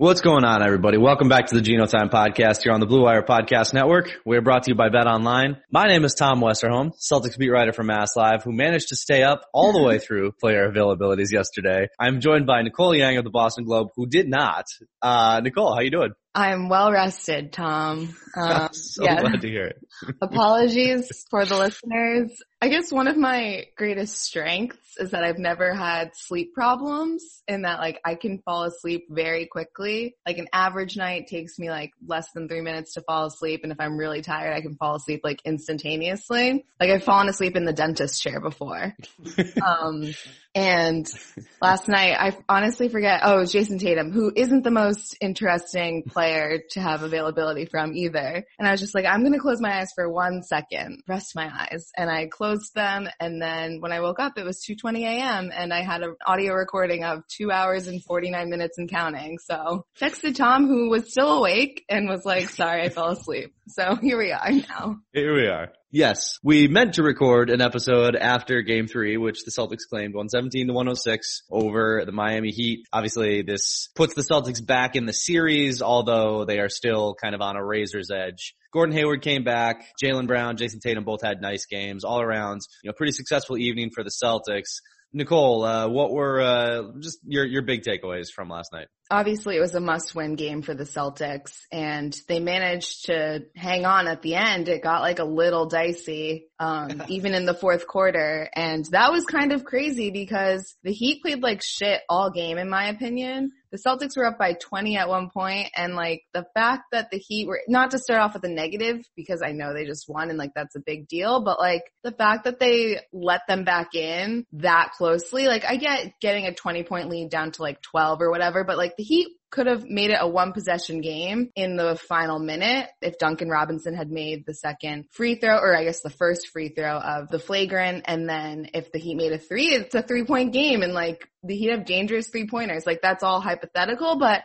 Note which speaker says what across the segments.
Speaker 1: What's going on, everybody? Welcome back to the Geno Time Podcast here on the Blue Wire Podcast Network. We're brought to you by Bet Online. My name is Tom Westerholm, Celtics beat writer for Mass Live, who managed to stay up all the way through player availabilities yesterday. I'm joined by Nicole Yang of the Boston Globe, who did not. Uh, Nicole, how you doing?
Speaker 2: I'm well rested, Tom. Um,
Speaker 1: so glad to hear it.
Speaker 2: apologies for the listeners. I guess one of my greatest strengths is that I've never had sleep problems and that like I can fall asleep very quickly. Like an average night takes me like less than three minutes to fall asleep. And if I'm really tired, I can fall asleep like instantaneously. Like I've fallen asleep in the dentist chair before. um, and last night, I honestly forget. Oh, it was Jayson Tatum, who isn't the most interesting player to have availability from either. And I was just like, I'm going to close my eyes for one second, rest my eyes. And I closed them. And then when I woke up, it was 2.20 a.m. and I had an audio recording of two hours and 49 minutes and counting. So texted Tom, who was still awake and was like, sorry, I fell asleep. So here we are now.
Speaker 1: Here we are. Yes, we meant to record an episode after game three, which the Celtics claimed 117 to 106 over the Miami Heat. Obviously this puts the Celtics back in the series, although they are still kind of on a razor's edge. Gordon Hayward came back. Jaylen Brown, Jayson Tatum both had nice games all around. You know, pretty successful evening for the Celtics. Nicole, uh, what were uh, just your your big takeaways from last night?
Speaker 2: Obviously, it was a must-win game for the Celtics, and they managed to hang on at the end. It got like a little dicey, um, even in the fourth quarter, and that was kind of crazy because the Heat played like shit all game, in my opinion the Celtics were up by 20 at one point and like the fact that the Heat were not to start off with a negative because I know they just won and like that's a big deal, but like the fact that they let them back in that closely, like I get getting a 20 point lead down to like 12 or whatever, but like the Heat could have made it a one possession game in the final minute if Duncan Robinson had made the second free throw, or I guess the first free throw of the flagrant. And then if the Heat made a three, it's a three point game and like the Heat have dangerous three pointers. Like that's all hypothetical, but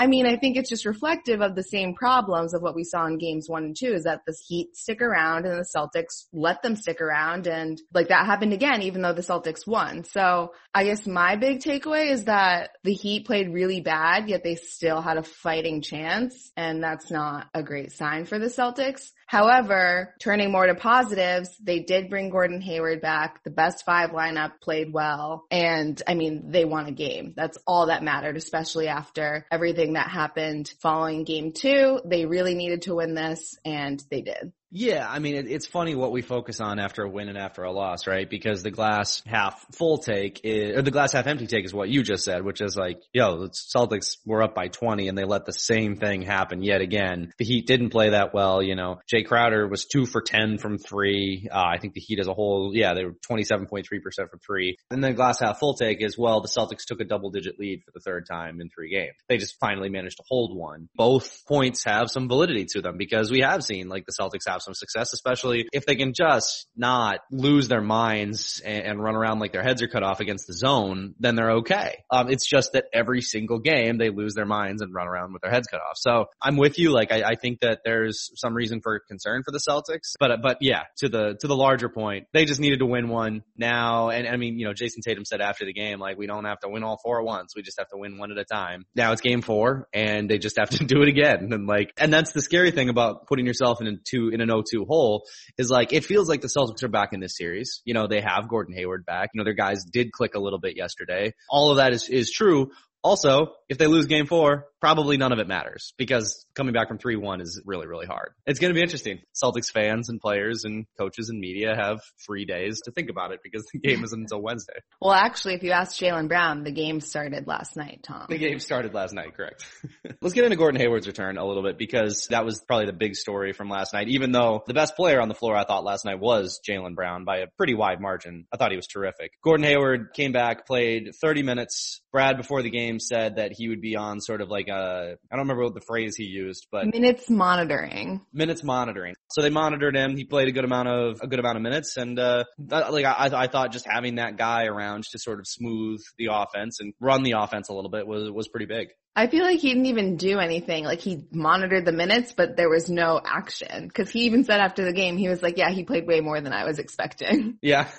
Speaker 2: I mean, I think it's just reflective of the same problems of what we saw in games one and two is that the Heat stick around and the Celtics let them stick around and like that happened again even though the Celtics won. So I guess my big takeaway is that the Heat played really bad yet they still had a fighting chance and that's not a great sign for the Celtics. However, turning more to positives, they did bring Gordon Hayward back. The best five lineup played well. And I mean, they won a game. That's all that mattered, especially after everything that happened following game two. They really needed to win this and they did.
Speaker 1: Yeah, I mean, it, it's funny what we focus on after a win and after a loss, right? Because the glass half full take is, or the glass half empty take is what you just said, which is like, yo, the Celtics were up by 20 and they let the same thing happen yet again. The Heat didn't play that well, you know. Jae Crowder was two for 10 from three. Uh, I think the Heat as a whole, yeah, they were 27.3% from three. And then glass half full take is, well, the Celtics took a double digit lead for the third time in three games. They just finally managed to hold one. Both points have some validity to them because we have seen like the Celtics have have some success, especially if they can just not lose their minds and, and run around like their heads are cut off against the zone, then they're okay. Um, it's just that every single game they lose their minds and run around with their heads cut off. So I'm with you. Like I, I think that there's some reason for concern for the Celtics, but but yeah, to the to the larger point, they just needed to win one now. And I mean, you know, Jayson Tatum said after the game, like we don't have to win all four at once. We just have to win one at a time. Now it's game four, and they just have to do it again. And like, and that's the scary thing about putting yourself in a two in a an 0-2 hole is like, it feels like the Celtics are back in this series. You know, they have Gordon Hayward back. You know, their guys did click a little bit yesterday. All of that is, is true. Also, if they lose game four, probably none of it matters because coming back from 3-1 is really, really hard. It's going to be interesting. Celtics fans and players and coaches and media have free days to think about it because the game isn't until Wednesday.
Speaker 2: Well, actually, if you ask Jaylen Brown, the game started last night, Tom.
Speaker 1: The game started last night, correct. Let's get into Gordon Hayward's return a little bit because that was probably the big story from last night, even though the best player on the floor I thought last night was Jaylen Brown by a pretty wide margin. I thought he was terrific. Gordon Hayward came back, played 30 minutes. Brad before the game said that he would be on sort of like a, I don't remember what the phrase he used, but
Speaker 2: Minutes monitoring.
Speaker 1: minutes monitoring. So they monitored him. He played a good amount of a good amount of minutes, and uh, that- like I, I thought, just having that guy around to sort of smooth the offense and run the offense a little bit was was pretty big.
Speaker 2: I feel like he didn't even do anything. Like he monitored the minutes, but there was no action. Cause he even said after the game, he was like, yeah, he played way more than I was expecting.
Speaker 1: Yeah.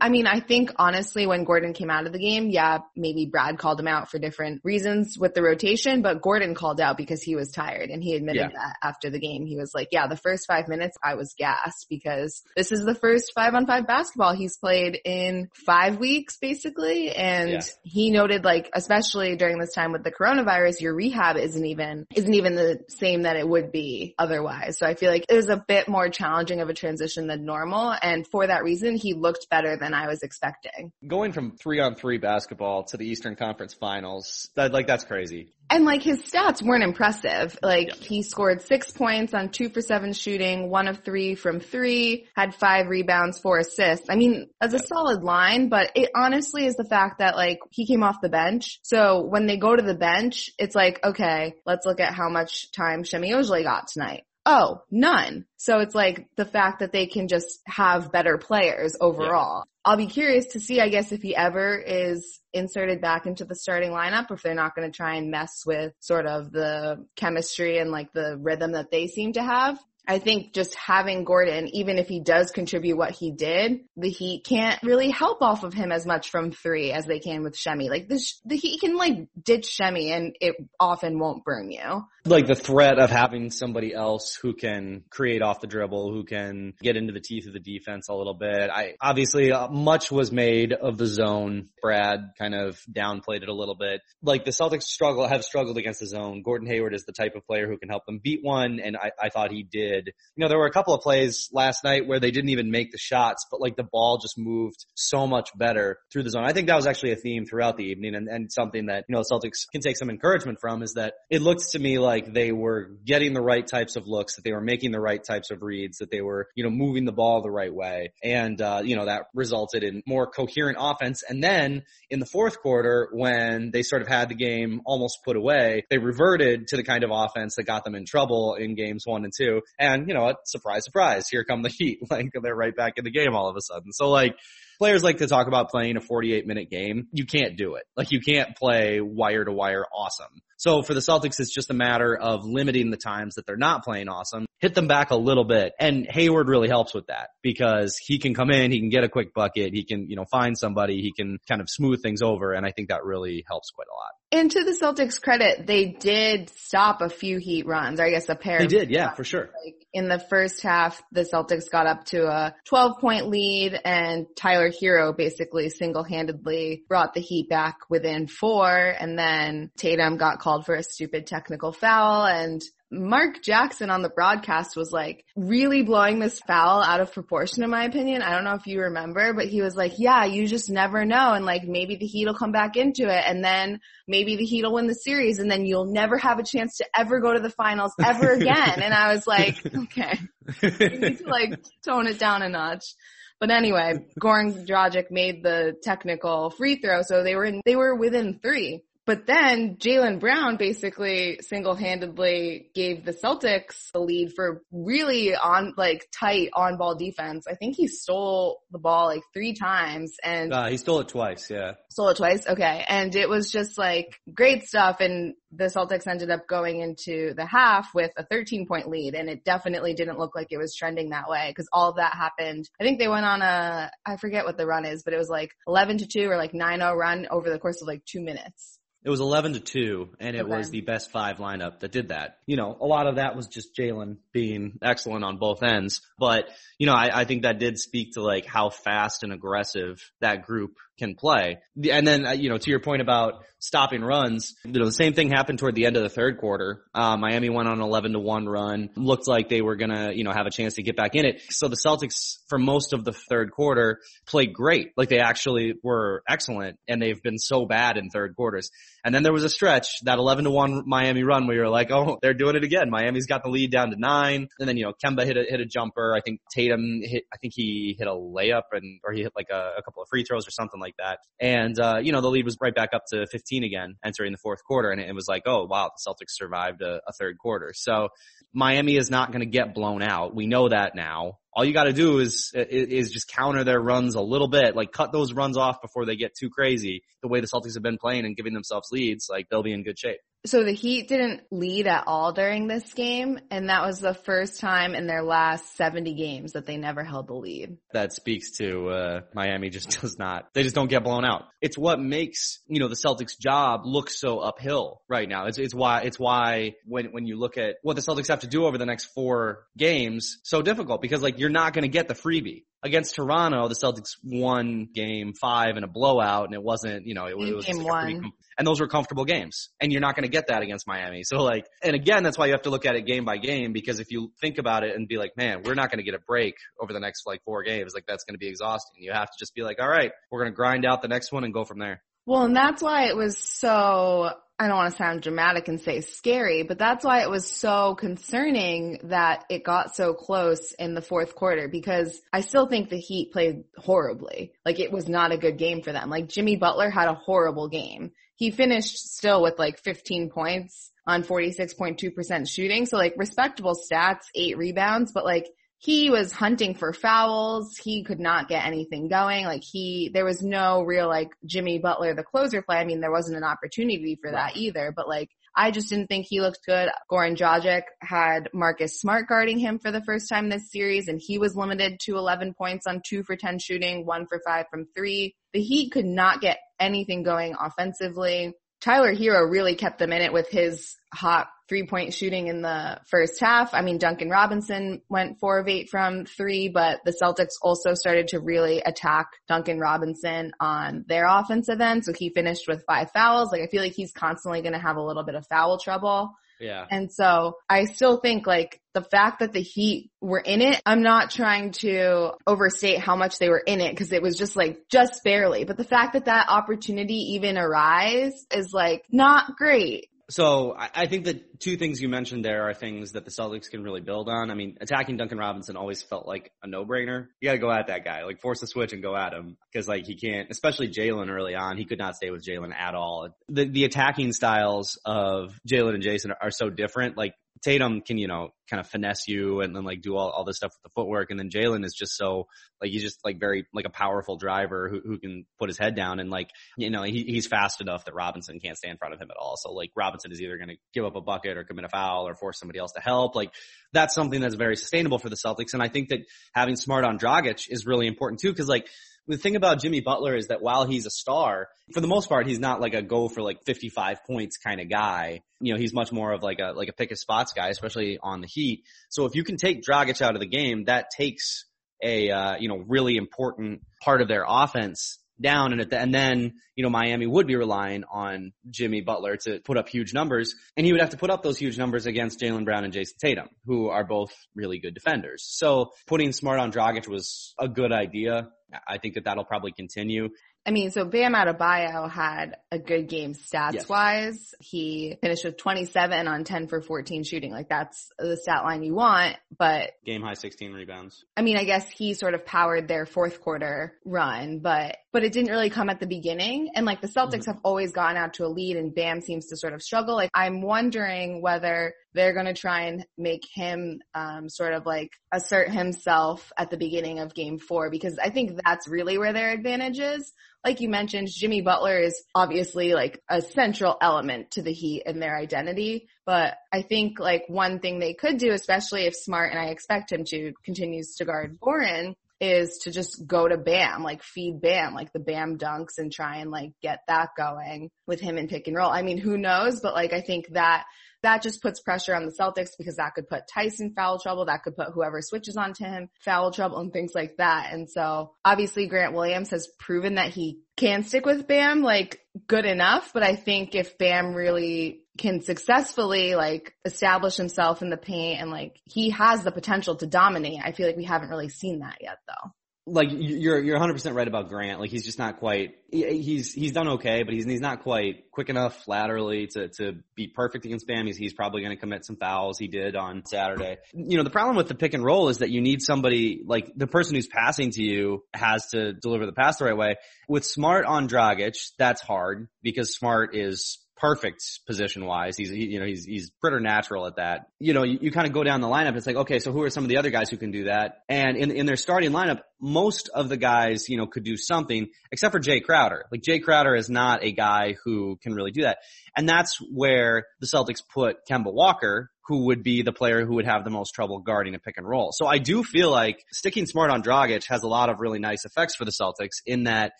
Speaker 2: I mean, I think honestly, when Gordon came out of the game, yeah, maybe Brad called him out for different reasons with the rotation, but Gordon called out because he was tired and he admitted
Speaker 1: Yeah.
Speaker 2: that after the game. He was like, yeah, the first five minutes I was gassed because this is the first five on five basketball he's played in five weeks basically. And
Speaker 1: Yeah.
Speaker 2: he noted like, especially during this time with the coronavirus, your rehab isn't even, isn't even the same that it would be otherwise. So I feel like it was a bit more challenging of a transition than normal. And for that reason, he looked better than I was expecting.
Speaker 1: Going from three on three basketball to the Eastern Conference Finals, that like that's crazy.
Speaker 2: And like his stats weren't impressive. Like he scored six points on two for seven shooting, one of three from three, had five rebounds, four assists. I mean, that's a solid line, but it honestly is the fact that like he came off the bench. So when they go to the bench, it's like, okay, let's look at how much time Semi Ojeleye got tonight. Oh, none. So it's like the fact that they can just have better players overall. I'll be curious to see, I guess, if he ever is inserted back into the starting lineup if they're not going to try and mess with sort of the chemistry and like the rhythm that they seem to have. I think just having Gordon, even if he does contribute what he did, the Heat can't really help off of him as much from three as they can with Semi. Like this, the Heat can like ditch Semi and it often won't burn you.
Speaker 1: Like the threat of having somebody else who can create off the dribble, who can get into the teeth of the defense a little bit. I obviously uh, much was made of the zone. Brad kind of downplayed it a little bit. Like the Celtics struggle have struggled against the zone. Gordon Hayward is the type of player who can help them beat one, and I, I thought he did. You know, there were a couple of plays last night where they didn't even make the shots, but like the ball just moved so much better through the zone. I think that was actually a theme throughout the evening and, and something that, you know, Celtics can take some encouragement from is that it looks to me like they were getting the right types of looks, that they were making the right types of reads, that they were, you know, moving the ball the right way. And, uh, you know, that resulted in more coherent offense. And then in the fourth quarter, when they sort of had the game almost put away, they reverted to the kind of offense that got them in trouble in games one and two. And, you know what? Surprise, surprise. Here come the Heat. Like they're right back in the game all of a sudden. So like, players like to talk about playing a 48 minute game. You can't do it. Like you can't play wire to wire awesome. So for the Celtics, it's just a matter of limiting the times that they're not playing awesome, hit them back a little bit. And Hayward really helps with that because he can come in, he can get a quick bucket, he can, you know, find somebody, he can kind of smooth things over. And I think that really helps quite a lot.
Speaker 2: And to the Celtics credit, they did stop a few heat runs, or I guess a pair.
Speaker 1: They
Speaker 2: of
Speaker 1: did, yeah, for sure.
Speaker 2: Like in the first half, the Celtics got up to a 12 point lead and Tyler Herro basically single-handedly brought the Heat back within four and then Tatum got called for a stupid technical foul and Mark Jackson on the broadcast was like really blowing this foul out of proportion in my opinion. I don't know if you remember, but he was like, yeah, you just never know. And like maybe the Heat will come back into it and then maybe the Heat will win the series and then you'll never have a chance to ever go to the finals ever again. and I was like, okay, you need to like tone it down a notch. But anyway, Goran Dragic made the technical free throw, so they were in, they were within three. But then Jaylen Brown basically single-handedly gave the Celtics the lead for really on like tight on-ball defense. I think he stole the ball like three times and
Speaker 1: Uh, he stole it twice. Yeah.
Speaker 2: Stole it twice? Okay. And it was just like great stuff. And the Celtics ended up going into the half with a 13 point lead. And it definitely didn't look like it was trending that way because all of that happened. I think they went on a, I forget what the run is, but it was like 11 to 2 or like 9-0 run over the course of like two minutes.
Speaker 1: It was 11 to 2, and it
Speaker 2: Okay.
Speaker 1: was the best five lineup that did that. You know, a lot of that was just Jaylen being excellent on both ends. But, you know, I, I think that did speak to like how fast and aggressive that group can play. And then, uh, you know, to your point about stopping runs, you know, the same thing happened toward the end of the third quarter. Uh, Miami went on an 11 to 1 run, looked like they were gonna, you know, have a chance to get back in it. So the Celtics, for most of the third quarter, played great. Like they actually were excellent and they've been so bad in third quarters. And then there was a stretch, that 11 to 1 Miami run where you're like, oh, they're doing it again. Miami's got the lead down to nine. And then, you know, Kemba hit a, hit a jumper. I think Tatum hit, I think he hit a layup and, or he hit like a, a couple of free throws or something like that. And, uh, you know, the lead was right back up to 15 again entering the fourth quarter. And it was like, oh, wow, the Celtics survived a, a third quarter. So Miami is not going to get blown out. We know that now. All you got to do is, is just counter their runs a little bit, like cut those runs off before they get too crazy. The way the Celtics have been playing and giving themselves leads, like they'll be in good shape.
Speaker 2: So the Heat didn't lead at all during this game, and that was the first time in their last 70 games that they never held the lead.
Speaker 1: that speaks to uh, Miami just does not. They just don't get blown out. It's what makes you know the Celtics' job look so uphill right now. It's it's why it's why when when you look at what the Celtics have to do over the next four games, so difficult because like you're not going to get the freebie. Against Toronto, the Celtics won game five in a blowout and it wasn't, you know, it, was- it was
Speaker 2: Game
Speaker 1: like
Speaker 2: one.
Speaker 1: com- and those were comfortable games. And you're not going to get that against Miami. So like, and again, that's why you have to look at it game by game because if you think about it and be like, man, we're not going to get a break over the next like four games, like that's going to be exhausting. You have to just be like, all right, we're going to grind out the next one and go from there.
Speaker 2: Well, and that's why it was so, I don't want to sound dramatic and say scary, but that's why it was so concerning that it got so close in the fourth quarter because I still think the Heat played horribly. Like it was not a good game for them. Like Jimmy Butler had a horrible game. He finished still with like 15 points on 46.2% shooting. So like respectable stats, eight rebounds, but like he was hunting for fouls. He could not get anything going. Like he, there was no real like Jimmy Butler, the closer play. I mean, there wasn't an opportunity for that either, but like I just didn't think he looked good. Goran Dragic had Marcus Smart guarding him for the first time this series and he was limited to 11 points on two for 10 shooting, one for five from three. The Heat could not get anything going offensively. Tyler Herro really kept them in it with his hot three point shooting in the first half. I mean, Duncan Robinson went four of eight from three, but the Celtics also started to really attack Duncan Robinson on their offensive end. So he finished with five fouls. Like I feel like he's constantly going to have a little bit of foul trouble.
Speaker 1: Yeah.
Speaker 2: And so I still think like the fact that the Heat were in it, I'm not trying to overstate how much they were in it because it was just like just barely. But the fact that that opportunity even arise is like not great.
Speaker 1: So I, I think the two things you mentioned there are things that the Celtics can really build on. I mean, attacking Duncan Robinson always felt like a no-brainer. You gotta go at that guy, like force a switch and go at him. Cause like he can't, especially Jaylen early on, he could not stay with Jaylen at all. The, the attacking styles of Jaylen and Jayson are, are so different. Like Tatum can, you know, kind of finesse you and then like do all, all this stuff with the footwork. And then Jaylen is just so like, he's just like very, like a powerful driver who, who can put his head down and like, you know, he, he's fast enough that Robinson can't stay in front of him at all. So like Robinson is either going to give up a bucket or commit a foul or force somebody else to help. Like that's something that's very sustainable for the Celtics. And I think that having smart on Dragic is really important too. Cause like, the thing about Jimmy Butler is that while he's a star, for the most part, he's not like a go for like 55 points kind of guy. You know, he's much more of like a, like a pick of spots guy, especially on the Heat. So if you can take Dragic out of the game, that takes a, uh, you know, really important part of their offense down and at the, and then, you know, Miami would be relying on Jimmy Butler to put up huge numbers and he would have to put up those huge numbers against Jaylen Brown and Jayson Tatum, who are both really good defenders. So putting smart on Dragic was a good idea. I think that that'll probably continue.
Speaker 2: I mean, so Bam Adebayo had a good game stats
Speaker 1: Yes.
Speaker 2: wise. He finished with 27 on 10 for 14 shooting. Like that's the stat line you want. But
Speaker 1: Game high 16 rebounds.
Speaker 2: I mean, I guess he sort of powered their fourth quarter run, but, but it didn't really come at the beginning. And like the Celtics mm-hmm. have always gotten out to a lead and Bam seems to sort of struggle. Like I'm wondering whether they're going to try and make him, um, sort of like assert himself at the beginning of game four because I think that's really where their advantage is. Like you mentioned, Jimmy Butler is obviously like a central element to the Heat and their identity. But I think like one thing they could do, especially if Smart, and I expect him to, continues to guard Goran, is to just go to Bam, like feed Bam, like the Bam dunks and try and like get that going with him in pick and roll. I mean, who knows? But like, I think that that just puts pressure on the Celtics because that could put Theis in foul trouble. That could put whoever switches onto him foul trouble and things like that. And so obviously Grant Williams has proven that he can stick with Bam like good enough. But I think if Bam really can successfully like establish himself in the paint and like he has the potential to dominate, I feel like we haven't really seen that yet though
Speaker 1: like you're you're 100 percent right about Grant. Like he's just not quite. He's he's done okay, but he's he's not quite quick enough laterally to to be perfect against Bam. He's he's probably going to commit some fouls. He did on Saturday. You know the problem with the pick and roll is that you need somebody like the person who's passing to you has to deliver the pass the right way. With Smart on Dragic, that's hard because Smart is perfect position wise. He's, he, you know, he's, he's pretty natural at that. You know, you, you kind of go down the lineup. It's like, okay, so who are some of the other guys who can do that? And in, in their starting lineup, most of the guys, you know, could do something except for Jae Crowder. Like Jae Crowder is not a guy who can really do that. And that's where the Celtics put Kemba Walker, who would be the player who would have the most trouble guarding a pick and roll. So I do feel like sticking smart on Dragic has a lot of really nice effects for the Celtics in that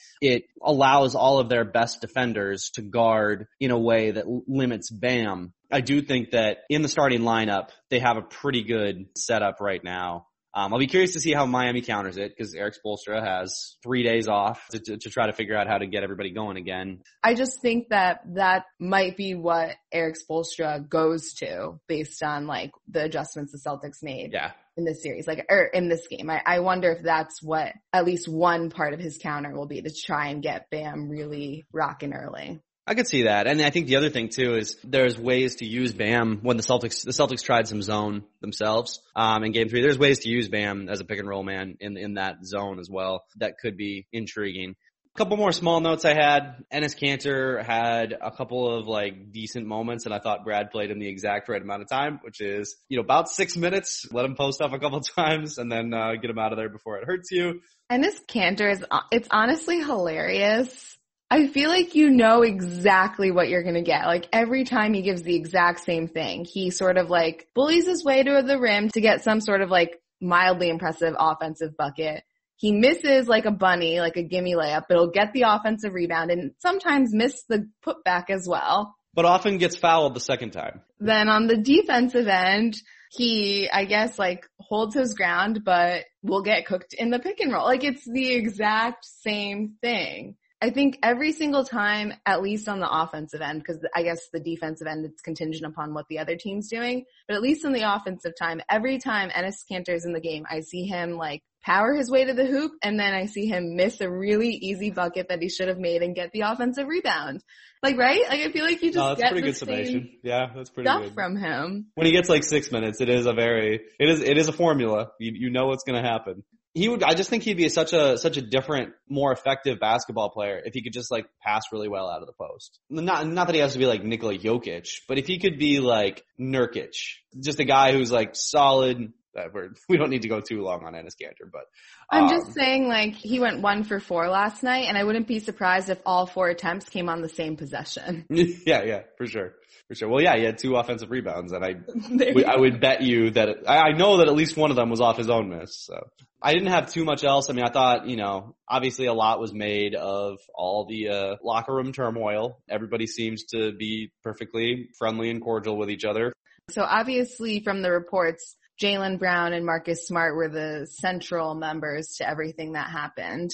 Speaker 1: it allows all of their best defenders to guard in a way that limits Bam. I do think that in the starting lineup, they have a pretty good setup right now. Um, I'll be curious to see how Miami counters it because Erik Spoelstra has three days off to, to, to, try to figure out how to get everybody going again.
Speaker 2: I just think that that might be what Erik Spoelstra goes to based on like the adjustments the Celtics made.
Speaker 1: Yeah.
Speaker 2: In this series, like, or in this game, I, I wonder if that's what at least one part of his counter will be to try and get Bam really rocking early.
Speaker 1: I could see that. And I think the other thing too is there's ways to use Bam when the Celtics, the Celtics tried some zone themselves, um, in game three. There's ways to use Bam as a pick and roll man in, in that zone as well. That could be intriguing. A couple more small notes I had. Enes Kanter had a couple of like decent moments and I thought Brad played in the exact right amount of time, which is, you know, about six minutes. Let him post up a couple times and then, uh, get him out of there before it hurts you.
Speaker 2: Enes Kanter is, it's honestly hilarious I feel like you know exactly what you're gonna get. Like every time he gives the exact same thing, he sort of like bullies his way to the rim to get some sort of like mildly impressive offensive bucket. He misses like a bunny, like a gimme layup, but he'll get the offensive rebound and sometimes miss the putback as well.
Speaker 1: But often gets fouled the second time.
Speaker 2: Then on the defensive end, he, I guess, like holds his ground, but will get cooked in the pick and roll. Like it's the exact same thing. I think every single time, at least on the offensive end, because I guess the defensive end, it's contingent upon what the other team's doing, but at least on the offensive time, every time Enes Kanter is in the game, I see him like power his way to the hoop and then I see him miss a really easy bucket that he should have made and get the offensive rebound. Like, right? Like, I feel like you just
Speaker 1: no, that's
Speaker 2: get
Speaker 1: pretty good summation. Yeah, that's pretty
Speaker 2: stuff
Speaker 1: good.
Speaker 2: from him.
Speaker 1: When he gets like six minutes, it is a very, it is, it is a formula. You, you know what's going to happen he would, I just think he'd be such a, such a different, more effective basketball player if he could just like pass really well out of the post. Not, not that he has to be like Nikola Jokic, but if he could be like Nurkic, just a guy who's like solid, uh, we're we don't need to go too long on Enes Kanter, but
Speaker 2: um, I'm just saying like he went one for four last night and I wouldn't be surprised if all four attempts came on the same possession.
Speaker 1: yeah, yeah, for sure. For sure. Well, yeah, he had two offensive rebounds, and I, I would bet you that I know that at least one of them was off his own miss. So I didn't have too much else. I mean, I thought you know, obviously a lot was made of all the uh, locker room turmoil. Everybody seems to be perfectly friendly and cordial with each other.
Speaker 2: So obviously, from the reports, Jaylen Brown and Marcus Smart were the central members to everything that happened.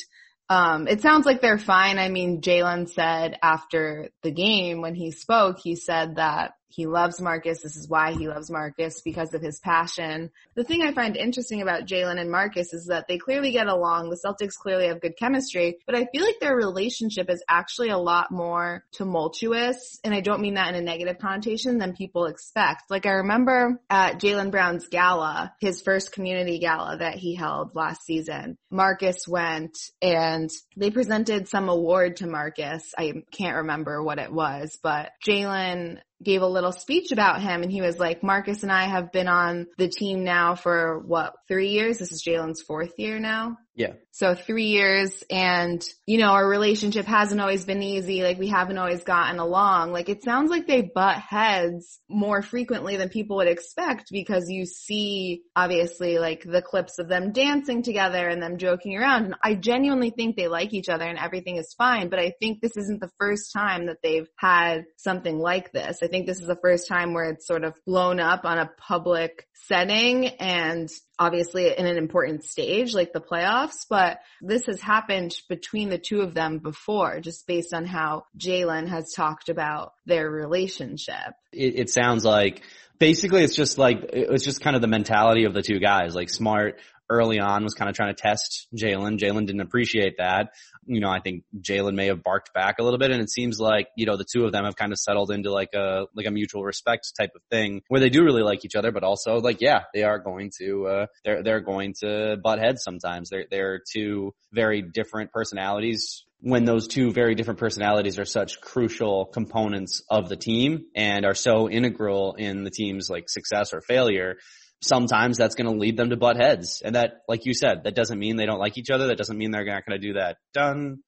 Speaker 2: Um, it sounds like they're fine. I mean, Jaylen said after the game when he spoke, he said that he loves Marcus. This is why he loves Marcus because of his passion. The thing I find interesting about Jaylen and Marcus is that they clearly get along. The Celtics clearly have good chemistry, but I feel like their relationship is actually a lot more tumultuous. And I don't mean that in a negative connotation than people expect. Like I remember at Jaylen Brown's gala, his first community gala that he held last season, Marcus went and they presented some award to Marcus. I can't remember what it was, but Jaylen gave a little speech about him and he was like, Marcus and I have been on the team now for what, three years? This is Jaylen's fourth year now.
Speaker 1: Yeah.
Speaker 2: So three years and, you know, our relationship hasn't always been easy. Like we haven't always gotten along. Like it sounds like they butt heads more frequently than people would expect because you see obviously like the clips of them dancing together and them joking around. And I genuinely think they like each other and everything is fine. But I think this isn't the first time that they've had something like this. I think this is the first time where it's sort of blown up on a public setting and obviously in an important stage like the playoffs, but this has happened between the two of them before just based on how Jaylen has talked about their relationship.
Speaker 1: It, it sounds like basically it's just like, it's just kind of the mentality of the two guys, like smart early on was kind of trying to test Jaylen. Jaylen didn't appreciate that. You know, I think Jaylen may have barked back a little bit and it seems like, you know, the two of them have kind of settled into like a, like a mutual respect type of thing where they do really like each other, but also like, yeah, they are going to, uh, they're, they're going to butt heads sometimes. They're, they're two very different personalities when those two very different personalities are such crucial components of the team and are so integral in the team's like success or failure, sometimes that's going to lead them to butt heads. And that, like you said, that doesn't mean they don't like each other. That doesn't mean they're not going to do that dun,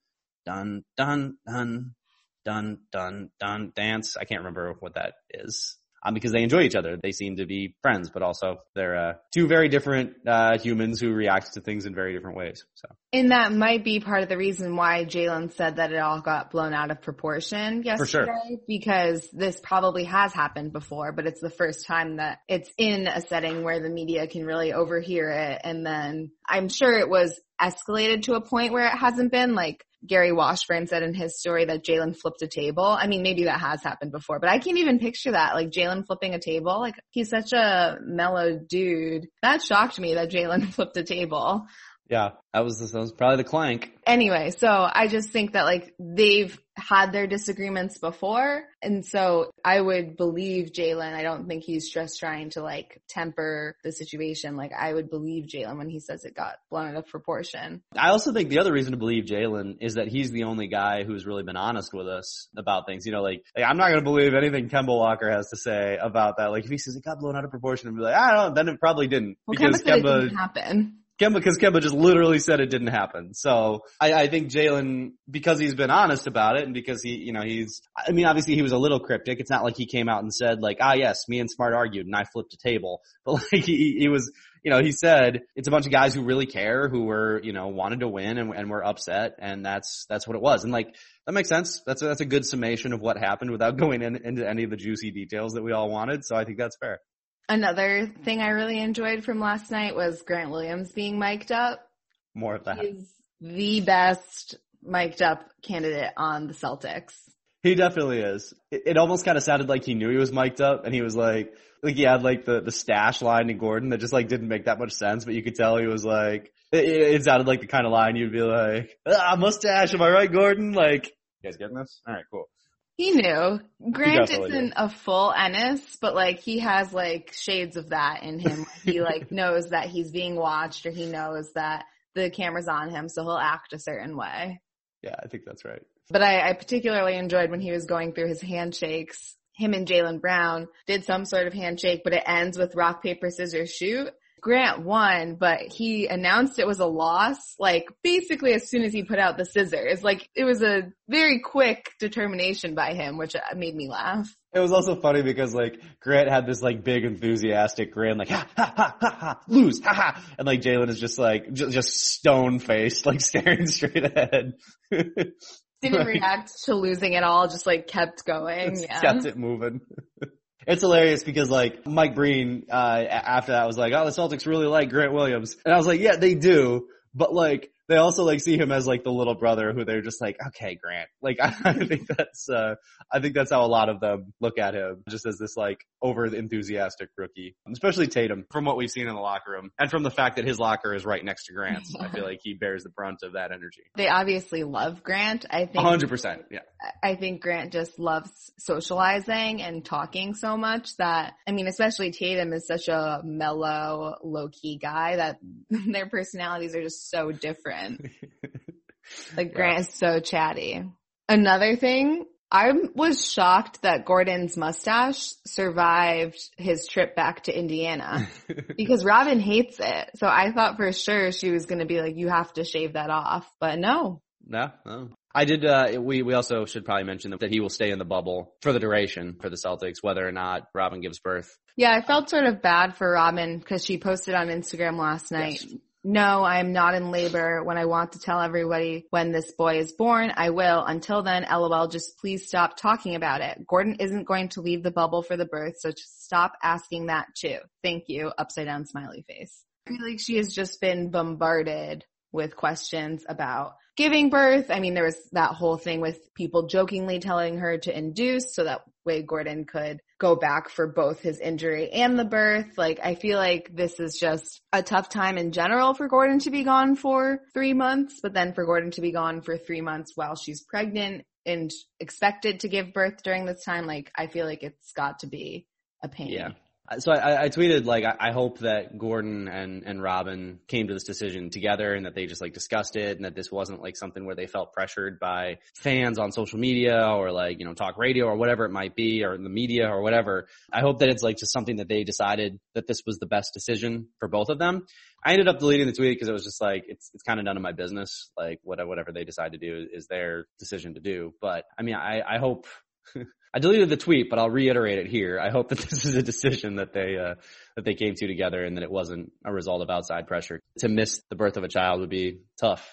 Speaker 1: dun, dun, dun, dun, dun, dun dance. I can't remember what that is. Um, because they enjoy each other. They seem to be friends, but also they're uh, two very different uh, humans who react to things in very different ways. So,
Speaker 2: and that might be part of the reason why Jaylen said that it all got blown out of proportion yesterday,
Speaker 1: sure.
Speaker 2: because this probably has happened before, but it's the first time that it's in a setting where the media can really overhear it, and then I'm sure it was escalated to a point where it hasn't been like Gary Washburn said in his story that Jaylen flipped a table. I mean, maybe that has happened before, but I can't even picture that. Like Jaylen flipping a table. Like he's such a mellow dude. That shocked me that Jaylen flipped a table.
Speaker 1: Yeah, that was, that was probably the clank.
Speaker 2: Anyway, so I just think that like they've had their disagreements before. And so I would believe Jaylen. I don't think he's just trying to like temper the situation. Like I would believe Jaylen when he says it got blown out of proportion.
Speaker 1: I also think the other reason to believe Jaylen is that he's the only guy who's really been honest with us about things. You know, like, like I'm not going to believe anything Kemba Walker has to say about that. Like if he says it got blown out of proportion and be like, I don't know, then it probably didn't.
Speaker 2: Well, because Kemba, Kemba didn't happen.
Speaker 1: Kemba, because Kemba just literally said it didn't happen. So I, I think Jaylen, because he's been honest about it and because he, you know, he's, I mean, obviously he was a little cryptic. It's not like he came out and said like, ah, yes, me and Smart argued and I flipped a table, but like he, he was, you know, he said it's a bunch of guys who really care, who were, you know, wanted to win and, and were upset and that's, that's what it was. And like, that makes sense. That's a, that's a good summation of what happened without going in, into any of the juicy details that we all wanted. So I think that's fair.
Speaker 2: Another thing I really enjoyed from last night was Grant Williams being mic'd up.
Speaker 1: More of that.
Speaker 2: He's the best mic'd up candidate on the Celtics.
Speaker 1: He definitely is. It, it almost kind of sounded like he knew he was mic'd up and he was like, like he had like the, the stash line to Gordon that just like didn't make that much sense, but you could tell he was like, it, it sounded like the kind of line you'd be like, ah, mustache, am I right, Gordon? Like, you guys getting this? Alright, cool.
Speaker 2: He knew. Grant he isn't a full Enes, but like he has like shades of that in him. he like knows that he's being watched or he knows that the camera's on him, so he'll act a certain way.
Speaker 1: Yeah, I think that's right.
Speaker 2: But I, I particularly enjoyed when he was going through his handshakes. Him and Jaylen Brown did some sort of handshake, but it ends with rock, paper, scissors, shoot. Grant won, but he announced it was a loss, like basically as soon as he put out the scissors. Like it was a very quick determination by him, which uh, made me laugh.
Speaker 1: It was also funny because like Grant had this like big enthusiastic grin, like ha ha ha ha ha, lose, ha ha, and like Jaylen is just like j- just stone faced, like staring straight ahead.
Speaker 2: Didn't react to losing at all, just like kept going.
Speaker 1: Just
Speaker 2: yeah.
Speaker 1: kept it moving. It's hilarious because like Mike Breen, uh, after that was like, oh, the Celtics really like Grant Williams. And I was like, yeah, they do. But like, they also like see him as like the little brother who they're just like, okay, Grant. Like, I, I think that's, uh, I think that's how a lot of them look at him, just as this like over enthusiastic rookie, especially Tatum from what we've seen in the locker room and from the fact that his locker is right next to Grant's. I feel like he bears the brunt of that energy.
Speaker 2: They obviously love Grant. I think.
Speaker 1: hundred percent. Yeah.
Speaker 2: I think Grant just loves socializing and talking so much that, I mean, especially Tatum is such a mellow, low key guy that their personalities are just so different. like Grant is so chatty. Another thing I was shocked that Gordon's mustache survived his trip back to Indiana because Robin hates it. So I thought for sure she was going to be like, you have to shave that off, but no.
Speaker 1: No, no. I did, uh, we, we also should probably mention that he will stay in the bubble for the duration for the Celtics, whether or not Robin gives birth.
Speaker 2: Yeah, I felt sort of bad for Robin because she posted on Instagram last night. Yes. No, I am not in labor. When I want to tell everybody when this boy is born, I will. Until then, lol, just please stop talking about it. Gordon isn't going to leave the bubble for the birth, so just stop asking that too. Thank you. Upside down smiley face. I feel like she has just been bombarded with questions about giving birth. I mean, there was that whole thing with people jokingly telling her to induce so that way Gordon could go back for both his injury and the birth. Like, I feel like this is just a tough time in general for Gordon to be gone for three months, but then for Gordon to be gone for three months while she's pregnant and expected to give birth during this time, like, I feel like it's got to be a pain.
Speaker 1: Yeah. So I, I tweeted like I, hope that Gordon and and Robin came to this decision together and that they just like discussed it and that this wasn't like something where they felt pressured by fans on social media or like you know talk radio or whatever it might be or the media or whatever. I hope that it's like just something that they decided that this was the best decision for both of them. I ended up deleting the tweet because it was just like it's it's kind of none of my business. Like whatever whatever they decide to do is their decision to do. But I mean I I hope I deleted the tweet, but I'll reiterate it here. I hope that this is a decision that they uh, that they came to together, and that it wasn't a result of outside pressure. To miss the birth of a child would be tough.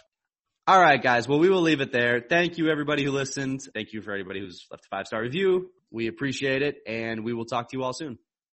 Speaker 1: All right, guys. Well, we will leave it there. Thank you, everybody who listened. Thank you for everybody who's left a five star review. We appreciate it, and we will talk to you all soon.